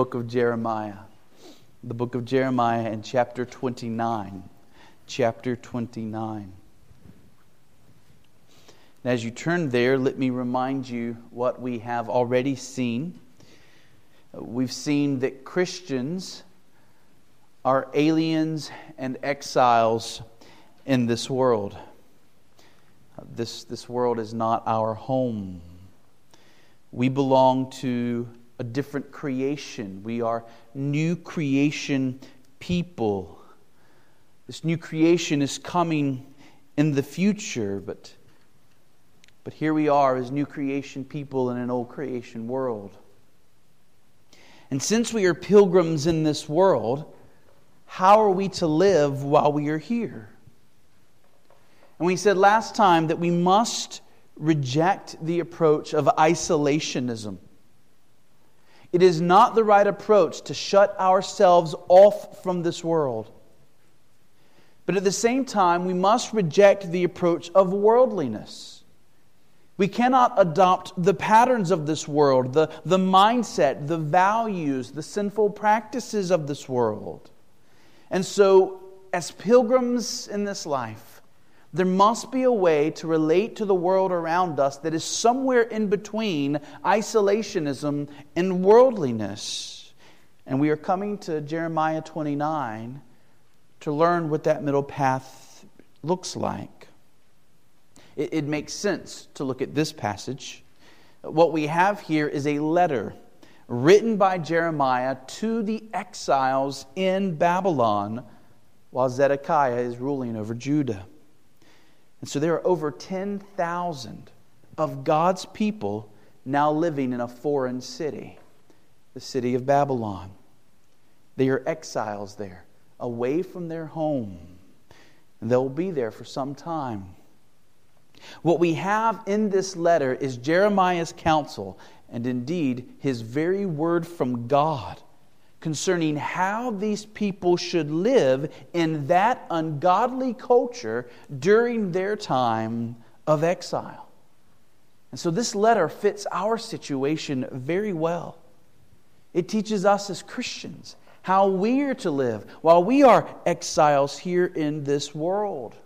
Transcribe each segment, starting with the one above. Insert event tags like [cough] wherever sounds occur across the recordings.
book of Jeremiah. The book of Jeremiah in chapter 29. Chapter 29. And as you turn there, let me remind you what we have already seen. We've seen that Christians are aliens and exiles in this world. This, this world is not our home. We belong to a different creation. We are new creation people. This new creation is coming in the future, but, but here we are as new creation people in an old creation world. And since we are pilgrims in this world, how are we to live while we are here? And we said last time that we must reject the approach of isolationism. It is not the right approach to shut ourselves off from this world. But at the same time, we must reject the approach of worldliness. We cannot adopt the patterns of this world, the, the mindset, the values, the sinful practices of this world. And so, as pilgrims in this life, there must be a way to relate to the world around us that is somewhere in between isolationism and worldliness. And we are coming to Jeremiah 29 to learn what that middle path looks like. It, it makes sense to look at this passage. What we have here is a letter written by Jeremiah to the exiles in Babylon while Zedekiah is ruling over Judah. And so there are over 10,000 of God's people now living in a foreign city, the city of Babylon. They are exiles there, away from their home. And they'll be there for some time. What we have in this letter is Jeremiah's counsel, and indeed his very word from God concerning how these people should live in that ungodly culture during their time of exile. And so this letter fits our situation very well. It teaches us as Christians how we are to live while we are exiles here in this world.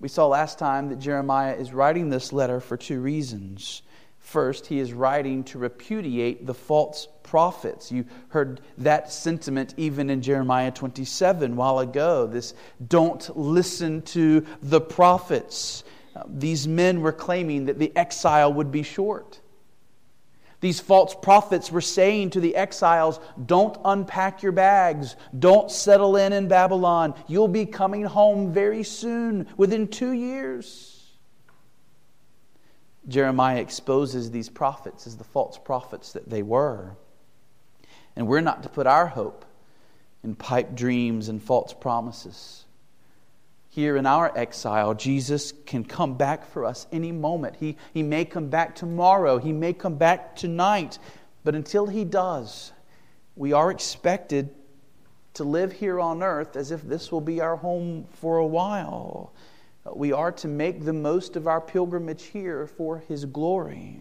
We saw last time that Jeremiah is writing this letter for two reasons. First, he is writing to repudiate the false prophets. You heard that sentiment even in Jeremiah 27 while ago. This don't listen to the prophets. Uh, these men were claiming that the exile would be short. These false prophets were saying to the exiles, Don't unpack your bags. Don't settle in in Babylon. You'll be coming home very soon, within two years. Jeremiah exposes these prophets as the false prophets that they were. And we're not to put our hope in pipe dreams and false promises. Here in our exile, Jesus can come back for us any moment. He, he may come back tomorrow, He may come back tonight. But until He does, we are expected to live here on earth as if this will be our home for a while. We are to make the most of our pilgrimage here for His glory.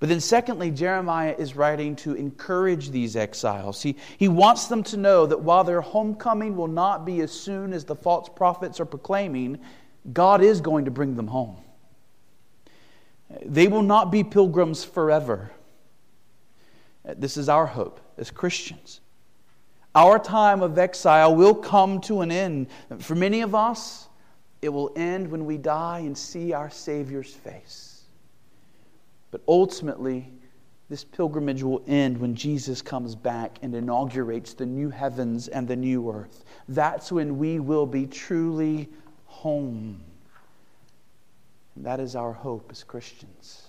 But then, secondly, Jeremiah is writing to encourage these exiles. He, he wants them to know that while their homecoming will not be as soon as the false prophets are proclaiming, God is going to bring them home. They will not be pilgrims forever. This is our hope as Christians. Our time of exile will come to an end. For many of us, it will end when we die and see our Savior's face. But ultimately, this pilgrimage will end when Jesus comes back and inaugurates the new heavens and the new earth. That's when we will be truly home. And that is our hope as Christians.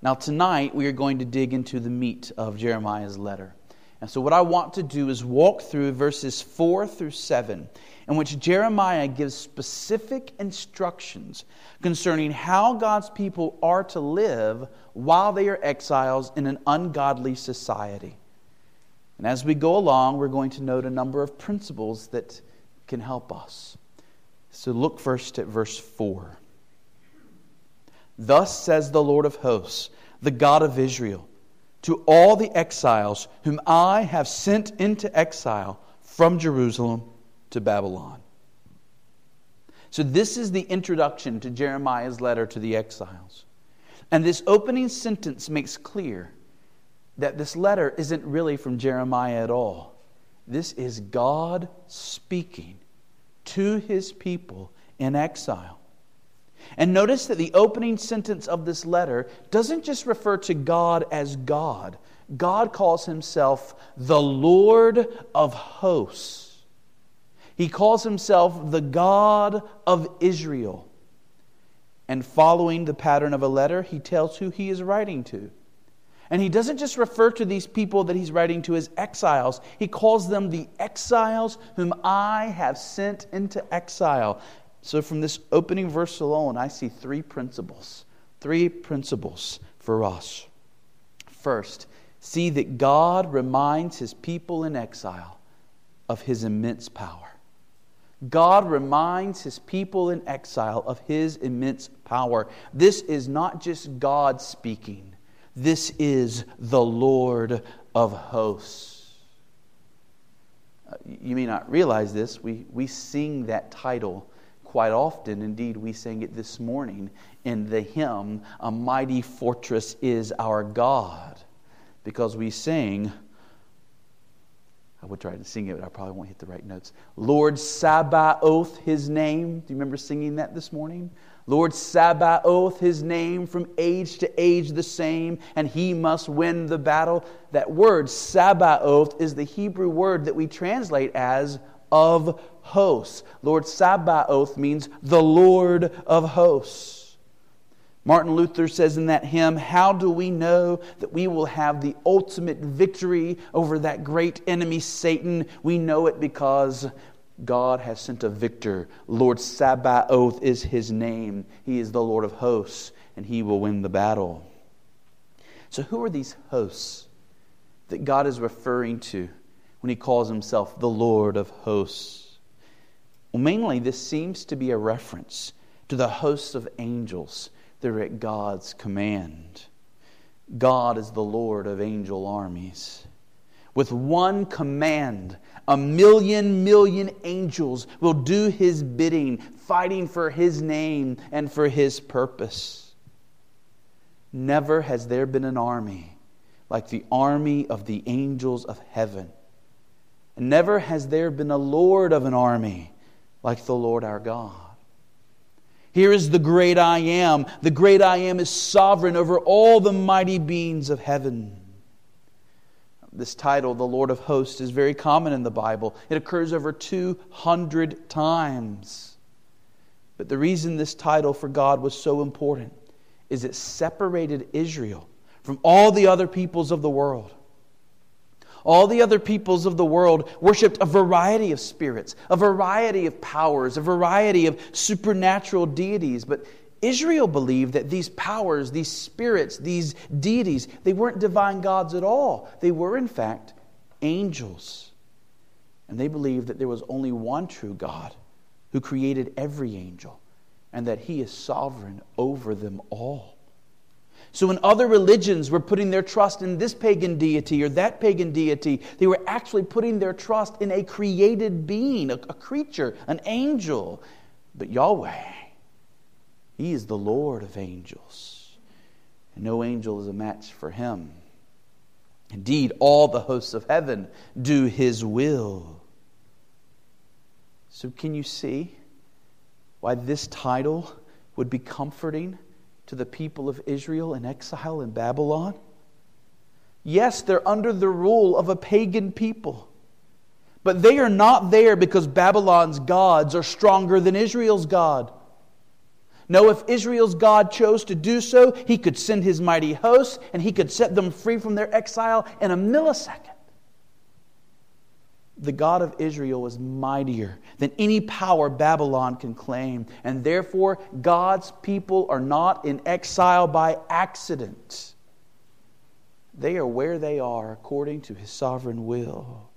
Now, tonight, we are going to dig into the meat of Jeremiah's letter. And so, what I want to do is walk through verses 4 through 7 in which Jeremiah gives specific instructions concerning how God's people are to live while they are exiles in an ungodly society. And as we go along, we're going to note a number of principles that can help us. So look first at verse 4. Thus says the Lord of hosts the God of Israel, to all the exiles whom I have sent into exile from Jerusalem to Babylon. So, this is the introduction to Jeremiah's letter to the exiles. And this opening sentence makes clear that this letter isn't really from Jeremiah at all. This is God speaking to his people in exile. And notice that the opening sentence of this letter doesn't just refer to God as God, God calls himself the Lord of hosts. He calls himself the God of Israel. And following the pattern of a letter, he tells who he is writing to. And he doesn't just refer to these people that he's writing to as exiles, he calls them the exiles whom I have sent into exile. So, from this opening verse alone, I see three principles. Three principles for us. First, see that God reminds his people in exile of his immense power. God reminds his people in exile of his immense power. This is not just God speaking, this is the Lord of hosts. Uh, you may not realize this. We, we sing that title quite often. Indeed, we sang it this morning in the hymn, A Mighty Fortress is Our God, because we sing, I would try to sing it, but I probably won't hit the right notes. Lord Sabaoth, his name. Do you remember singing that this morning? Lord Sabaoth, his name from age to age the same, and he must win the battle. That word, Sabaoth, is the Hebrew word that we translate as of hosts. Lord Sabaoth means the Lord of hosts. Martin Luther says in that hymn, How do we know that we will have the ultimate victory over that great enemy, Satan? We know it because God has sent a victor. Lord Sabaoth is his name. He is the Lord of hosts, and he will win the battle. So, who are these hosts that God is referring to when he calls himself the Lord of hosts? Well, mainly, this seems to be a reference to the hosts of angels that are at God's command. God is the Lord of angel armies. With one command, a million, million angels will do his bidding, fighting for his name and for his purpose. Never has there been an army like the army of the angels of heaven. And never has there been a Lord of an army like the Lord our God. Here is the great I am. The great I am is sovereign over all the mighty beings of heaven. This title, the Lord of Hosts, is very common in the Bible. It occurs over 200 times. But the reason this title for God was so important is it separated Israel from all the other peoples of the world. All the other peoples of the world worshiped a variety of spirits, a variety of powers, a variety of supernatural deities. But Israel believed that these powers, these spirits, these deities, they weren't divine gods at all. They were, in fact, angels. And they believed that there was only one true God who created every angel and that he is sovereign over them all. So when other religions were putting their trust in this pagan deity or that pagan deity, they were actually putting their trust in a created being, a, a creature, an angel. But Yahweh, He is the Lord of angels. And no angel is a match for Him. Indeed, all the hosts of heaven do His will. So, can you see why this title would be comforting? To the people of Israel in exile in Babylon? Yes, they're under the rule of a pagan people. But they are not there because Babylon's gods are stronger than Israel's God. No, if Israel's God chose to do so, he could send his mighty hosts and he could set them free from their exile in a millisecond the God of Israel is mightier than any power Babylon can claim. And therefore, God's people are not in exile by accident. They are where they are according to his sovereign will.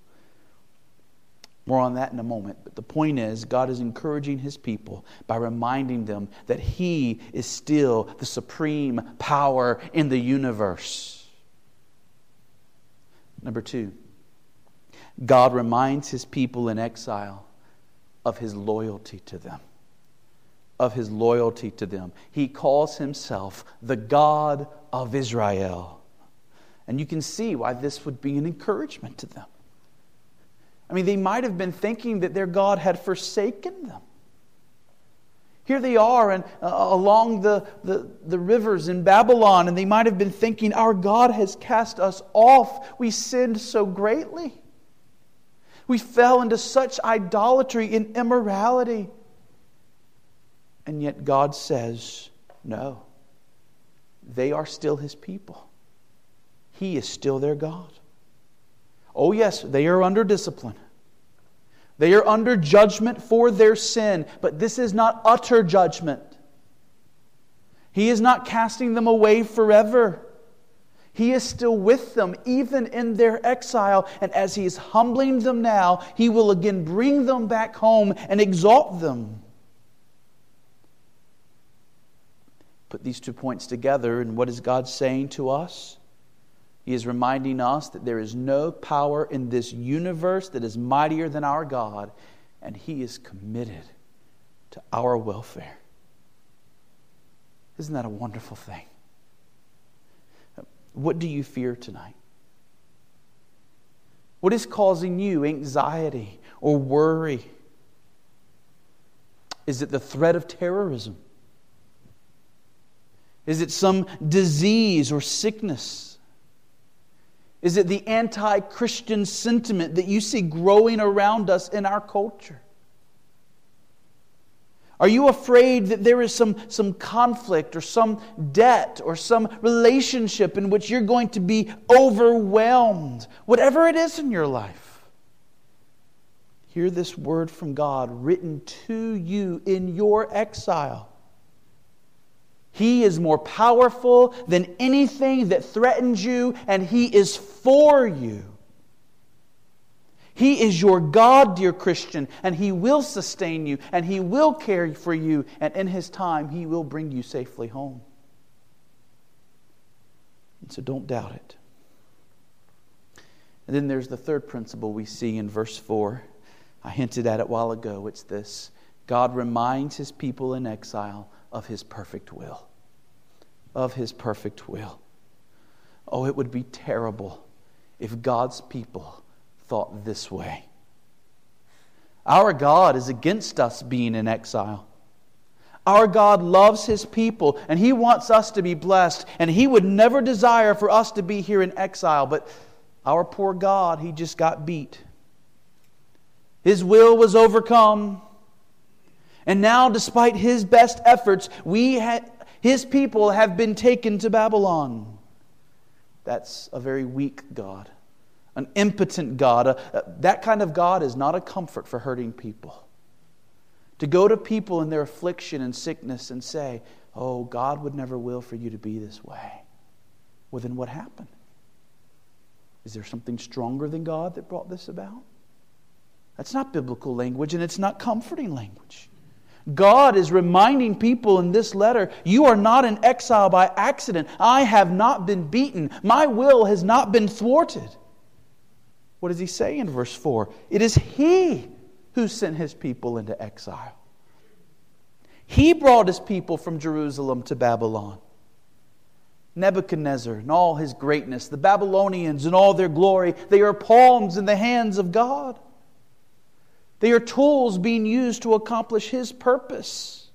More on that in a moment. But the point is, God is encouraging his people by reminding them that he is still the supreme power in the universe. Number two, God reminds his people in exile of his loyalty to them. Of his loyalty to them. He calls himself the God of Israel. And you can see why this would be an encouragement to them. I mean, they might have been thinking that their God had forsaken them. Here they are and, uh, along the, the, the rivers in Babylon, and they might have been thinking, Our God has cast us off. We sinned so greatly. We fell into such idolatry and immorality. And yet God says, No, they are still His people. He is still their God. Oh, yes, they are under discipline. They are under judgment for their sin, but this is not utter judgment. He is not casting them away forever. He is still with them, even in their exile. And as He is humbling them now, He will again bring them back home and exalt them. Put these two points together, and what is God saying to us? He is reminding us that there is no power in this universe that is mightier than our God, and He is committed to our welfare. Isn't that a wonderful thing? What do you fear tonight? What is causing you anxiety or worry? Is it the threat of terrorism? Is it some disease or sickness? Is it the anti Christian sentiment that you see growing around us in our culture? Are you afraid that there is some, some conflict or some debt or some relationship in which you're going to be overwhelmed? Whatever it is in your life. Hear this word from God written to you in your exile. He is more powerful than anything that threatens you, and He is for you. He is your God, dear Christian, and He will sustain you, and He will care for you, and in His time, He will bring you safely home. And so don't doubt it. And then there's the third principle we see in verse 4. I hinted at it a while ago. It's this God reminds His people in exile of his perfect will. Of his perfect will. Oh, it would be terrible if God's people thought this way. Our God is against us being in exile. Our God loves his people and he wants us to be blessed, and he would never desire for us to be here in exile. But our poor God, he just got beat. His will was overcome. And now, despite his best efforts, we had, his people have been taken to Babylon. That's a very weak God, an impotent God. A, a, that kind of God is not a comfort for hurting people. To go to people in their affliction and sickness and say, Oh, God would never will for you to be this way. Well, then what happened? Is there something stronger than God that brought this about? That's not biblical language and it's not comforting language. God is reminding people in this letter you are not in exile by accident. I have not been beaten, my will has not been thwarted. What does he say in verse 4? It is he who sent his people into exile. He brought his people from Jerusalem to Babylon. Nebuchadnezzar and all his greatness, the Babylonians and all their glory, they are palms in the hands of God. They are tools being used to accomplish His purpose.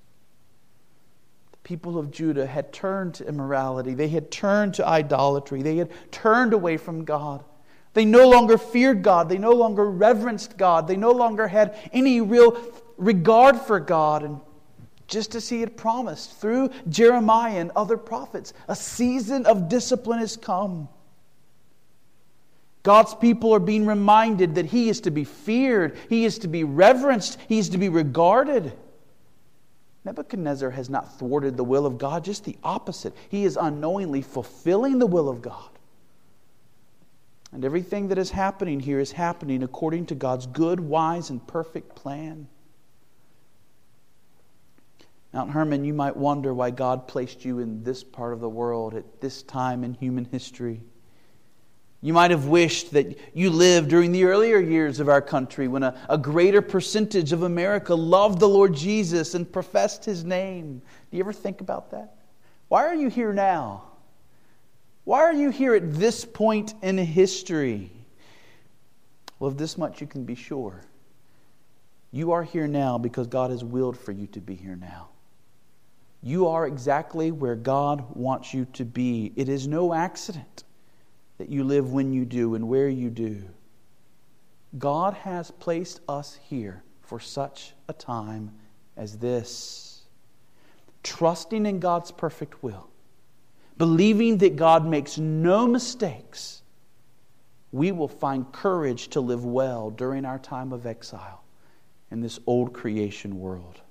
The people of Judah had turned to immorality, they had turned to idolatry, they had turned away from God. They no longer feared God, they no longer reverenced God, they no longer had any real regard for God. And just as He had promised through Jeremiah and other prophets, a season of discipline has come. God's people are being reminded that He is to be feared, He is to be reverenced, He is to be regarded. Nebuchadnezzar has not thwarted the will of God, just the opposite. He is unknowingly fulfilling the will of God. And everything that is happening here is happening according to God's good, wise, and perfect plan. Mount Hermon, you might wonder why God placed you in this part of the world at this time in human history. You might have wished that you lived during the earlier years of our country when a, a, greater percentage of America loved the Lord Jesus and professed his name. Do you ever think about that? Why are you here now? Why are you here at this point in history? Well, of this much you can be sure. You are here now because God has willed for you to be here now. You are exactly where God wants you to be. It is no accident that you live when you do and where you do. God has placed us here for such a time as this. Trusting in God's perfect will, believing that God makes no mistakes, we will find courage to live well during our time of exile in this old creation world.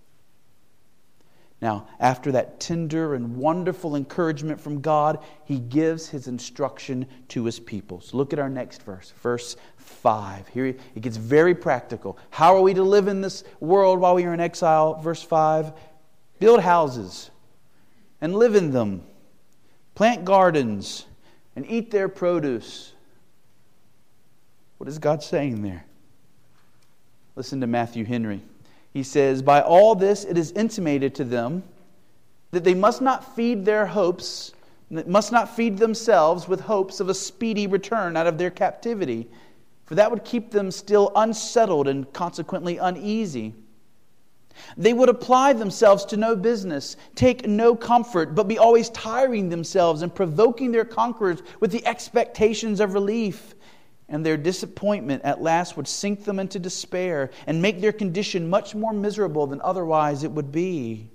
Now, after that tender and wonderful encouragement from God, he gives his instruction to his people. So look at our next verse, verse 5. Here it gets very practical. How are we to live in this world while we are in exile? Verse 5 Build houses and live in them, plant gardens and eat their produce. What is God saying there? Listen to Matthew Henry. He says, By all this it is intimated to them that they must not feed their hopes, must not feed themselves with hopes of a speedy return out of their captivity, for that would keep them still unsettled and consequently uneasy. They would apply themselves to no business, take no comfort, but be always tiring themselves and provoking their conquerors with the expectations of relief and their disappointment at last would sink them into despair and make their condition much more miserable than otherwise it would be.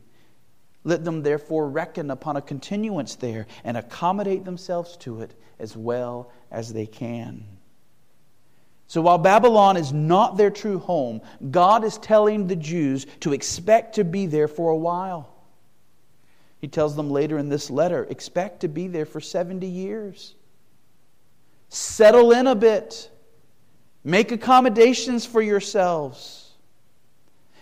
Let them therefore reckon upon a continuance there and accommodate themselves to it as well as they can. So while Babylon is not their true home, God is telling the Jews to expect to be there for a while. He tells them later in this letter expect to be there for 70 years. Settle in a bit. Make accommodations for yourselves.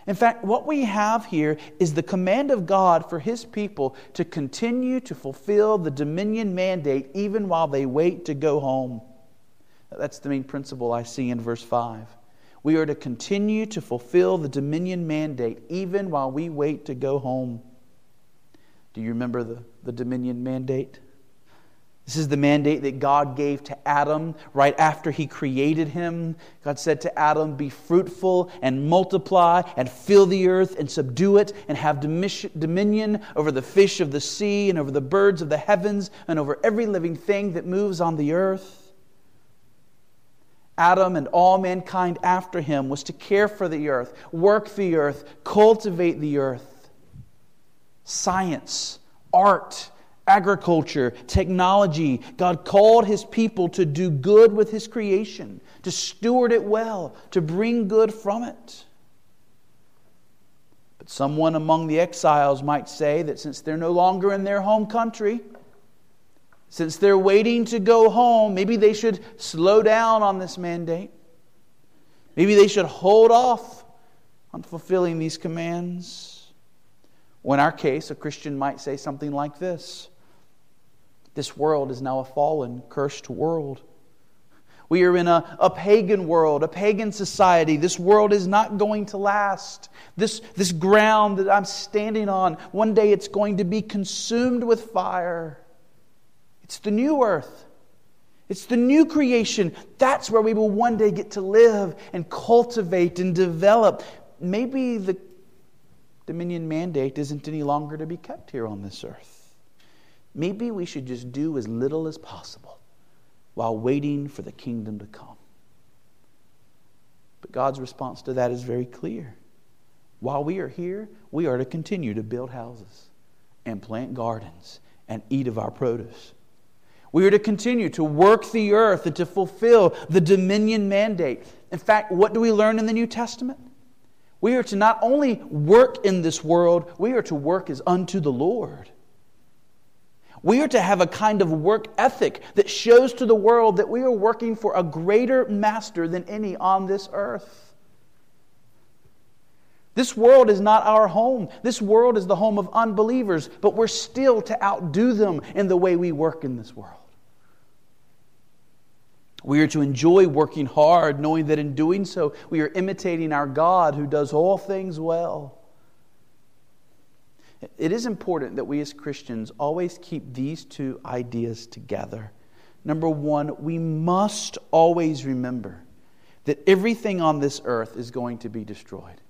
In fact, what we have here is the command of God for His people to continue to fulfill the dominion mandate even while they wait to go home. That's the main principle I see in verse 5. We are to continue to fulfill the dominion mandate even while we wait to go home. Do you remember the, the dominion mandate? This is the mandate that God gave to Adam right after he created him. God said to Adam, Be fruitful and multiply and fill the earth and subdue it and have dominion over the fish of the sea and over the birds of the heavens and over every living thing that moves on the earth. Adam and all mankind after him was to care for the earth, work the earth, cultivate the earth. Science, art, agriculture, technology. God called his people to do good with his creation, to steward it well, to bring good from it. But someone among the exiles might say that since they're no longer in their home country, since they're waiting to go home, maybe they should slow down on this mandate. Maybe they should hold off on fulfilling these commands. Well, in our case, a Christian might say something like this this world is now a fallen, cursed world. We are in a, a pagan world, a pagan society. This world is not going to last. This, this ground that I'm standing on, one day it's going to be consumed with fire. It's the new earth. It's the new creation. That's where we will one day get to live and cultivate and develop. Maybe the dominion mandate isn't any longer to be kept here on this earth. Maybe we should just do as little as possible while waiting for the kingdom to come. But God's response to that is very clear. While we are here, we are to continue to build houses and plant gardens and eat of our produce. We are to continue to work the earth and to fulfill the dominion mandate. In fact, what do we learn in the New Testament? We are to not only work in this world, we are to work as unto the Lord. We are to have a kind of work ethic that shows to the world that we are working for a greater master than any on this earth. This world is not our home. This world is the home of unbelievers, but we're still to outdo them in the way we work in this world. We are to enjoy working hard, knowing that in doing so, we are imitating our God who does all things well. It is important that we as Christians always keep these two ideas together. Number one, we must always remember that everything on this earth is going to be destroyed.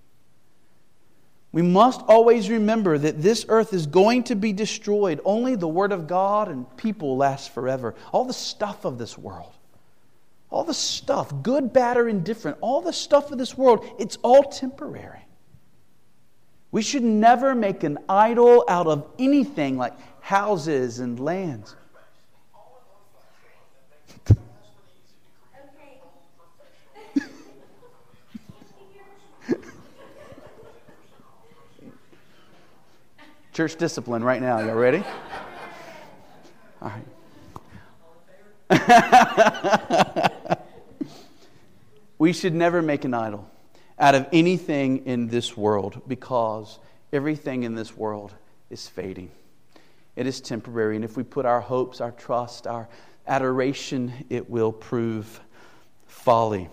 We must always remember that this earth is going to be destroyed. Only the Word of God and people last forever. All the stuff of this world, all the stuff, good, bad, or indifferent, all the stuff of this world, it's all temporary. We should never make an idol out of anything like houses and lands. [laughs] Church discipline right now. Y'all ready? All right. [laughs] we should never make an idol out of anything in this world because everything in this world is fading. It is temporary. And if we put our hopes, our trust, our adoration, it will prove folly.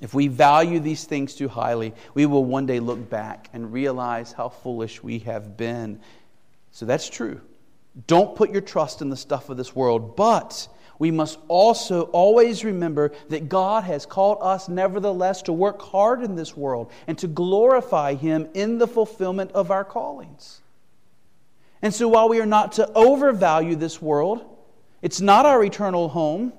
If we value these things too highly, we will one day look back and realize how foolish we have been. So that's true. Don't put your trust in the stuff of this world, but we must also always remember that God has called us, nevertheless, to work hard in this world and to glorify Him in the fulfillment of our callings. And so, while we are not to overvalue this world, it's not our eternal home,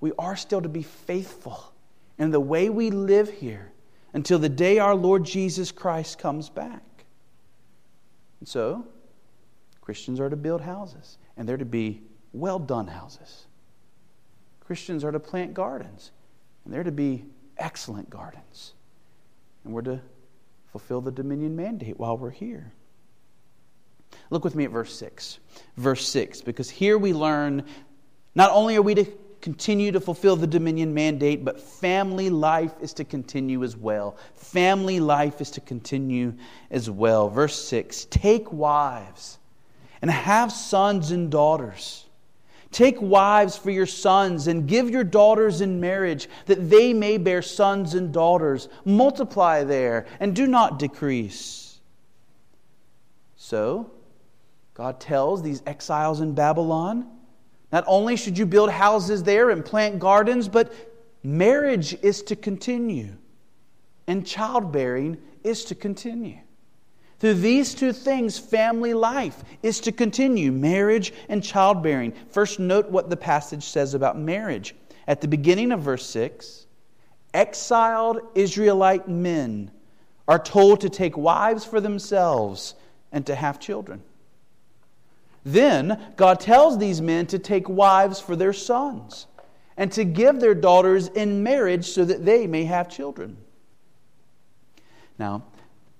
we are still to be faithful in the way we live here until the day our Lord Jesus Christ comes back. And so, Christians are to build houses, and they're to be well done houses. Christians are to plant gardens, and they're to be excellent gardens. And we're to fulfill the dominion mandate while we're here. Look with me at verse 6. Verse 6, because here we learn not only are we to continue to fulfill the dominion mandate, but family life is to continue as well. Family life is to continue as well. Verse 6 Take wives and have sons and daughters Take wives for your sons and give your daughters in marriage, that they may bear sons and daughters. Multiply there and do not decrease. So, God tells these exiles in Babylon not only should you build houses there and plant gardens, but marriage is to continue, and childbearing is to continue. Through these two things, family life is to continue marriage and childbearing. First, note what the passage says about marriage. At the beginning of verse 6, exiled Israelite men are told to take wives for themselves and to have children. Then, God tells these men to take wives for their sons and to give their daughters in marriage so that they may have children. Now,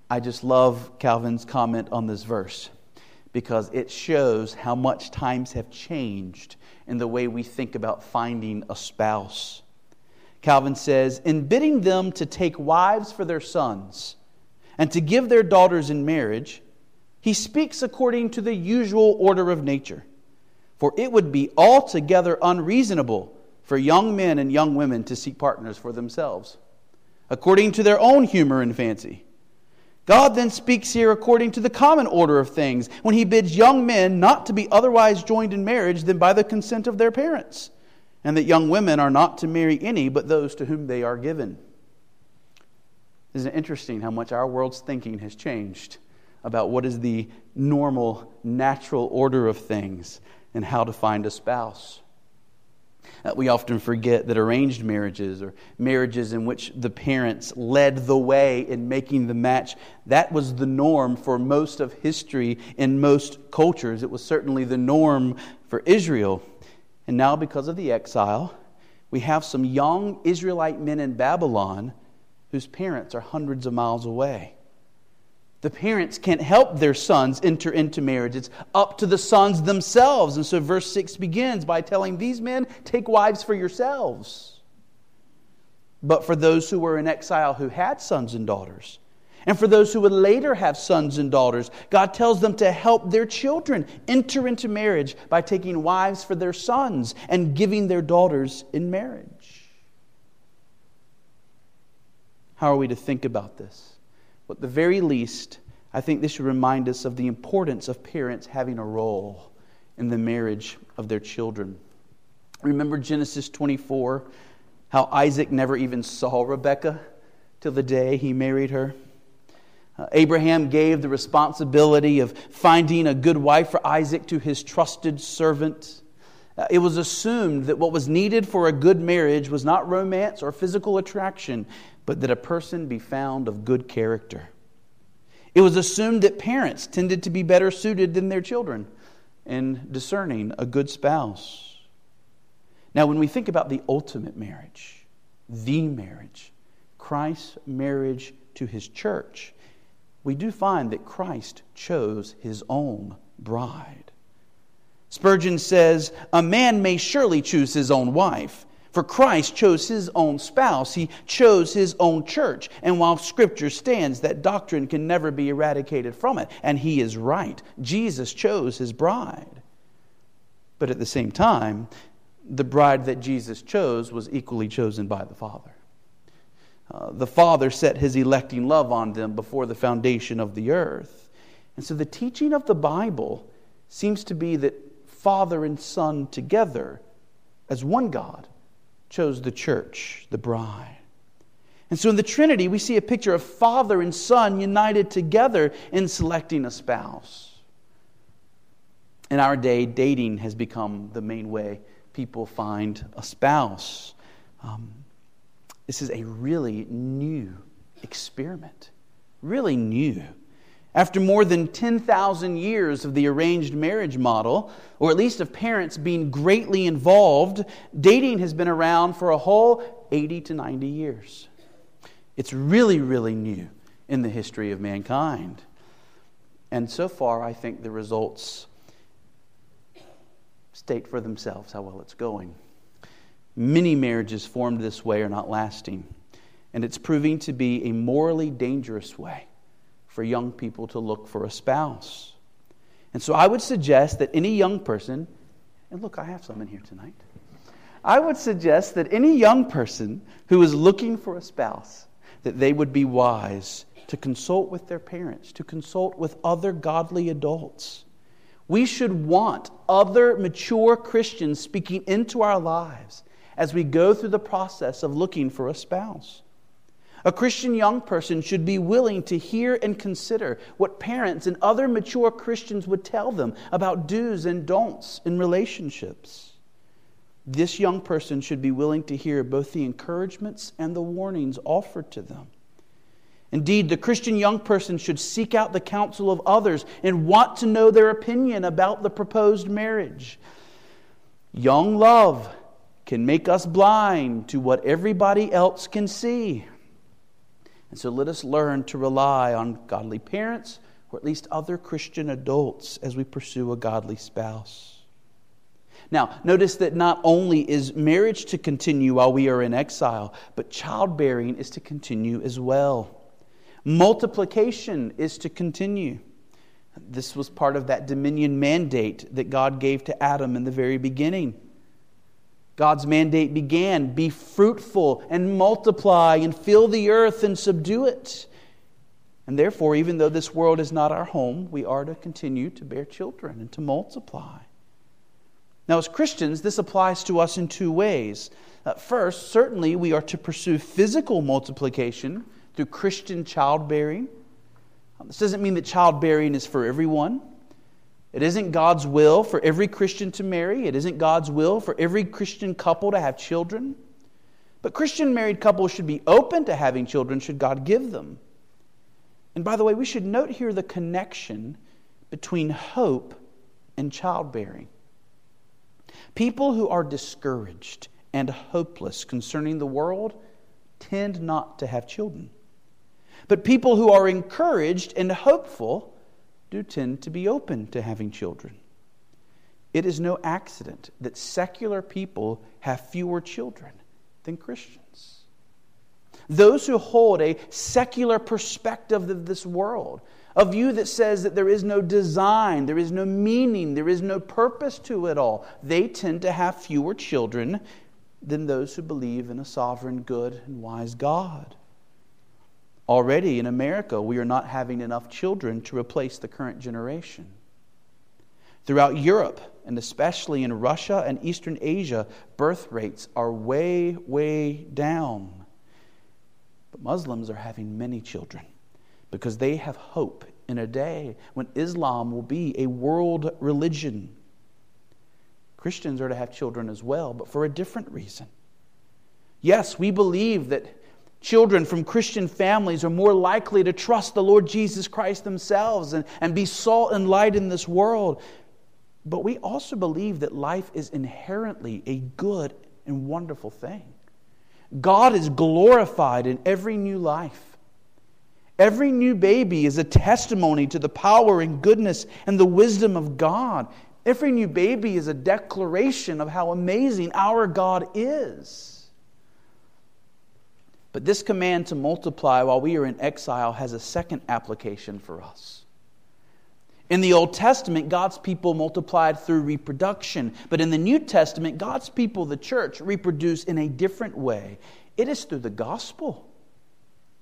I just love Calvin's comment on this verse because it shows how much times have changed in the way we think about finding a spouse. Calvin says, In bidding them to take wives for their sons and to give their daughters in marriage, he speaks according to the usual order of nature. For it would be altogether unreasonable for young men and young women to seek partners for themselves, according to their own humor and fancy God then speaks here according to the common order of things when he bids young men not to be otherwise joined in marriage than by the consent of their parents, and that young women are not to marry any but those to whom they are given. Isn't it interesting how much our world's thinking has changed about what is the normal, natural order of things and how to find a spouse? Uh, we often forget that arranged marriages or marriages in which the parents led the way in making the match, that was the norm for most of history in most cultures. It was certainly the norm for Israel. And now, because of the exile, we have some young Israelite men in Babylon whose parents are hundreds of miles away. The parents can't help their sons enter into marriage. It's up to the sons themselves. And so verse 6 begins by telling these men, Take wives for yourselves. But for those who were in exile who had sons and daughters, and for those who would later have sons and daughters, God tells them to help their children enter into marriage by taking wives for their sons and giving their daughters in marriage. How are we to think about this? At the very least, I think this should remind us of the importance of parents having a role in the marriage of their children. Remember Genesis 24, how Isaac never even saw Rebekah till the day he married her? Uh, Abraham gave the responsibility of finding a good wife for Isaac to his trusted servant. Uh, it was assumed that what was needed for a good marriage was not romance or physical attraction, but that a person be found of good character. It was assumed that parents tended to be better suited than their children in discerning a good spouse. Now, when we think about the ultimate marriage, the marriage, Christ's marriage to his church, we do find that Christ chose his own bride. Spurgeon says, A man may surely choose his own wife, for Christ chose his own spouse. He chose his own church. And while Scripture stands, that doctrine can never be eradicated from it. And he is right. Jesus chose his bride. But at the same time, the bride that Jesus chose was equally chosen by the Father. Uh, the Father set his electing love on them before the foundation of the earth. And so the teaching of the Bible seems to be that Father and Son together, as one God, chose the church, the bride. And so in the Trinity, we see a picture of Father and Son united together in selecting a spouse. In our day, dating has become the main way people find a spouse. Um, this is a really new experiment, really new. After more than 10,000 years of the arranged marriage model, or at least of parents being greatly involved, dating has been around for a whole 80 to 90 years. It's really, really new in the history of mankind. And so far, I think the results state for themselves how well it's going. Many marriages formed this way are not lasting, and it's proving to be a morally dangerous way for young people to look for a spouse. And so I would suggest that any young person, and look, I have some in here tonight. I would suggest that any young person who is looking for a spouse, that they would be wise to consult with their parents, to consult with other godly adults. We should want other mature Christians speaking into our lives as we go through the process of looking for a spouse. A Christian young person should be willing to hear and consider what parents and other mature Christians would tell them about do's and don'ts in relationships. This young person should be willing to hear both the encouragements and the warnings offered to them. Indeed, the Christian young person should seek out the counsel of others and want to know their opinion about the proposed marriage. Young love can make us blind to what everybody else can see. And so let us learn to rely on godly parents or at least other Christian adults as we pursue a godly spouse. Now, notice that not only is marriage to continue while we are in exile, but childbearing is to continue as well. Multiplication is to continue. This was part of that dominion mandate that God gave to Adam in the very beginning. God's mandate began be fruitful and multiply and fill the earth and subdue it. And therefore, even though this world is not our home, we are to continue to bear children and to multiply. Now, as Christians, this applies to us in two ways. Uh, first, certainly we are to pursue physical multiplication through Christian childbearing. This doesn't mean that childbearing is for everyone. It isn't God's will for every Christian to marry. It isn't God's will for every Christian couple to have children. But Christian married couples should be open to having children should God give them. And by the way, we should note here the connection between hope and childbearing. People who are discouraged and hopeless concerning the world tend not to have children. But people who are encouraged and hopeful do tend to be open to having children. It is no accident that secular people have fewer children than Christians. Those who hold a secular perspective of this world, a view that says that there is no design, there is no meaning, there is no purpose to it all, they tend to have fewer children than those who believe in a sovereign, good, and wise God. Already in America, we are not having enough children to replace the current generation. Throughout Europe, and especially in Russia and Eastern Asia, birth rates are way, way down. But Muslims are having many children because they have hope in a day when Islam will be a world religion. Christians are to have children as well, but for a different reason. Yes, we believe that children from Christian families are more likely to trust the Lord Jesus Christ themselves and, and be salt and light in this world. But we also believe that life is inherently a good and wonderful thing. God is glorified in every new life. Every new baby is a testimony to the power and goodness and the wisdom of God. Every new baby is a declaration of how amazing our God is. But this command to multiply while we are in exile has a second application for us. In the Old Testament, God's people multiplied through reproduction. But in the New Testament, God's people, the church, reproduce in a different way. It is through the gospel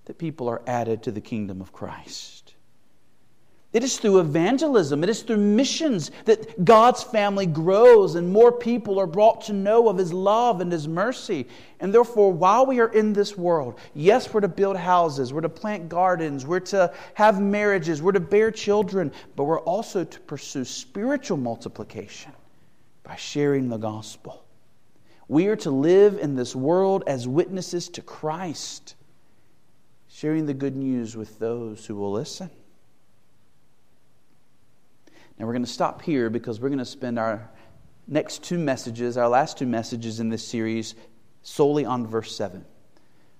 that people are added to the kingdom of Christ. It is through evangelism, it is through missions that God's family grows and more people are brought to know of His love and His mercy. And therefore, while we are in this world, yes, we're to build houses, we're to plant gardens, we're to have marriages, we're to bear children, but we're also to pursue spiritual multiplication by sharing the gospel. We are to live in this world as witnesses to Christ, sharing the good news with those who will listen. Now we're going to stop here because we're going to spend our next two messages, our last two messages in this series, solely on verse 7.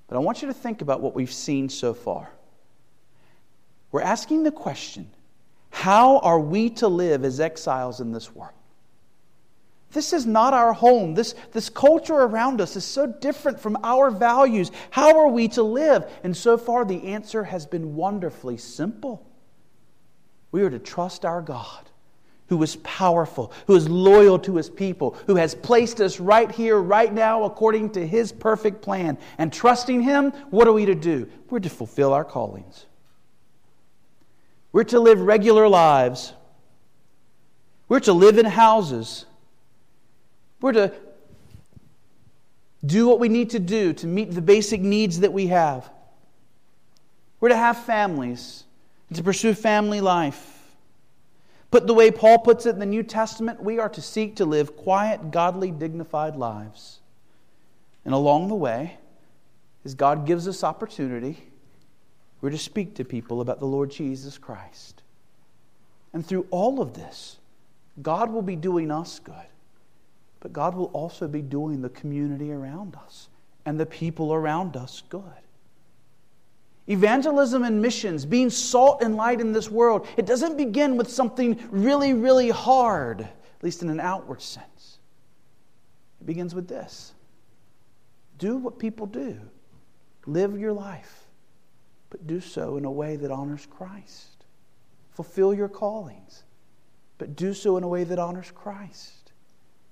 But I want you to think about what we've seen so far. We're asking the question how are we to live as exiles in this world? This is not our home. This, this culture around us is so different from our values. How are we to live? And so far, the answer has been wonderfully simple. We are to trust our God, who is powerful, who is loyal to his people, who has placed us right here, right now, according to his perfect plan. And trusting him, what are we to do? We're to fulfill our callings. We're to live regular lives. We're to live in houses. We're to do what we need to do to meet the basic needs that we have. We're to have families to pursue family life. Put the way Paul puts it in the New Testament, we are to seek to live quiet, godly, dignified lives. And along the way, as God gives us opportunity, we're to speak to people about the Lord Jesus Christ. And through all of this, God will be doing us good, but God will also be doing the community around us and the people around us good. Evangelism and missions, being salt and light in this world, it doesn't begin with something really, really hard, at least in an outward sense. It begins with this do what people do, live your life, but do so in a way that honors Christ. Fulfill your callings, but do so in a way that honors Christ.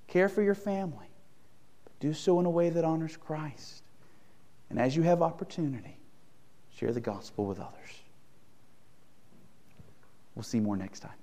Care for your family, but do so in a way that honors Christ. And as you have opportunity, Share the gospel with others. We'll see more next time.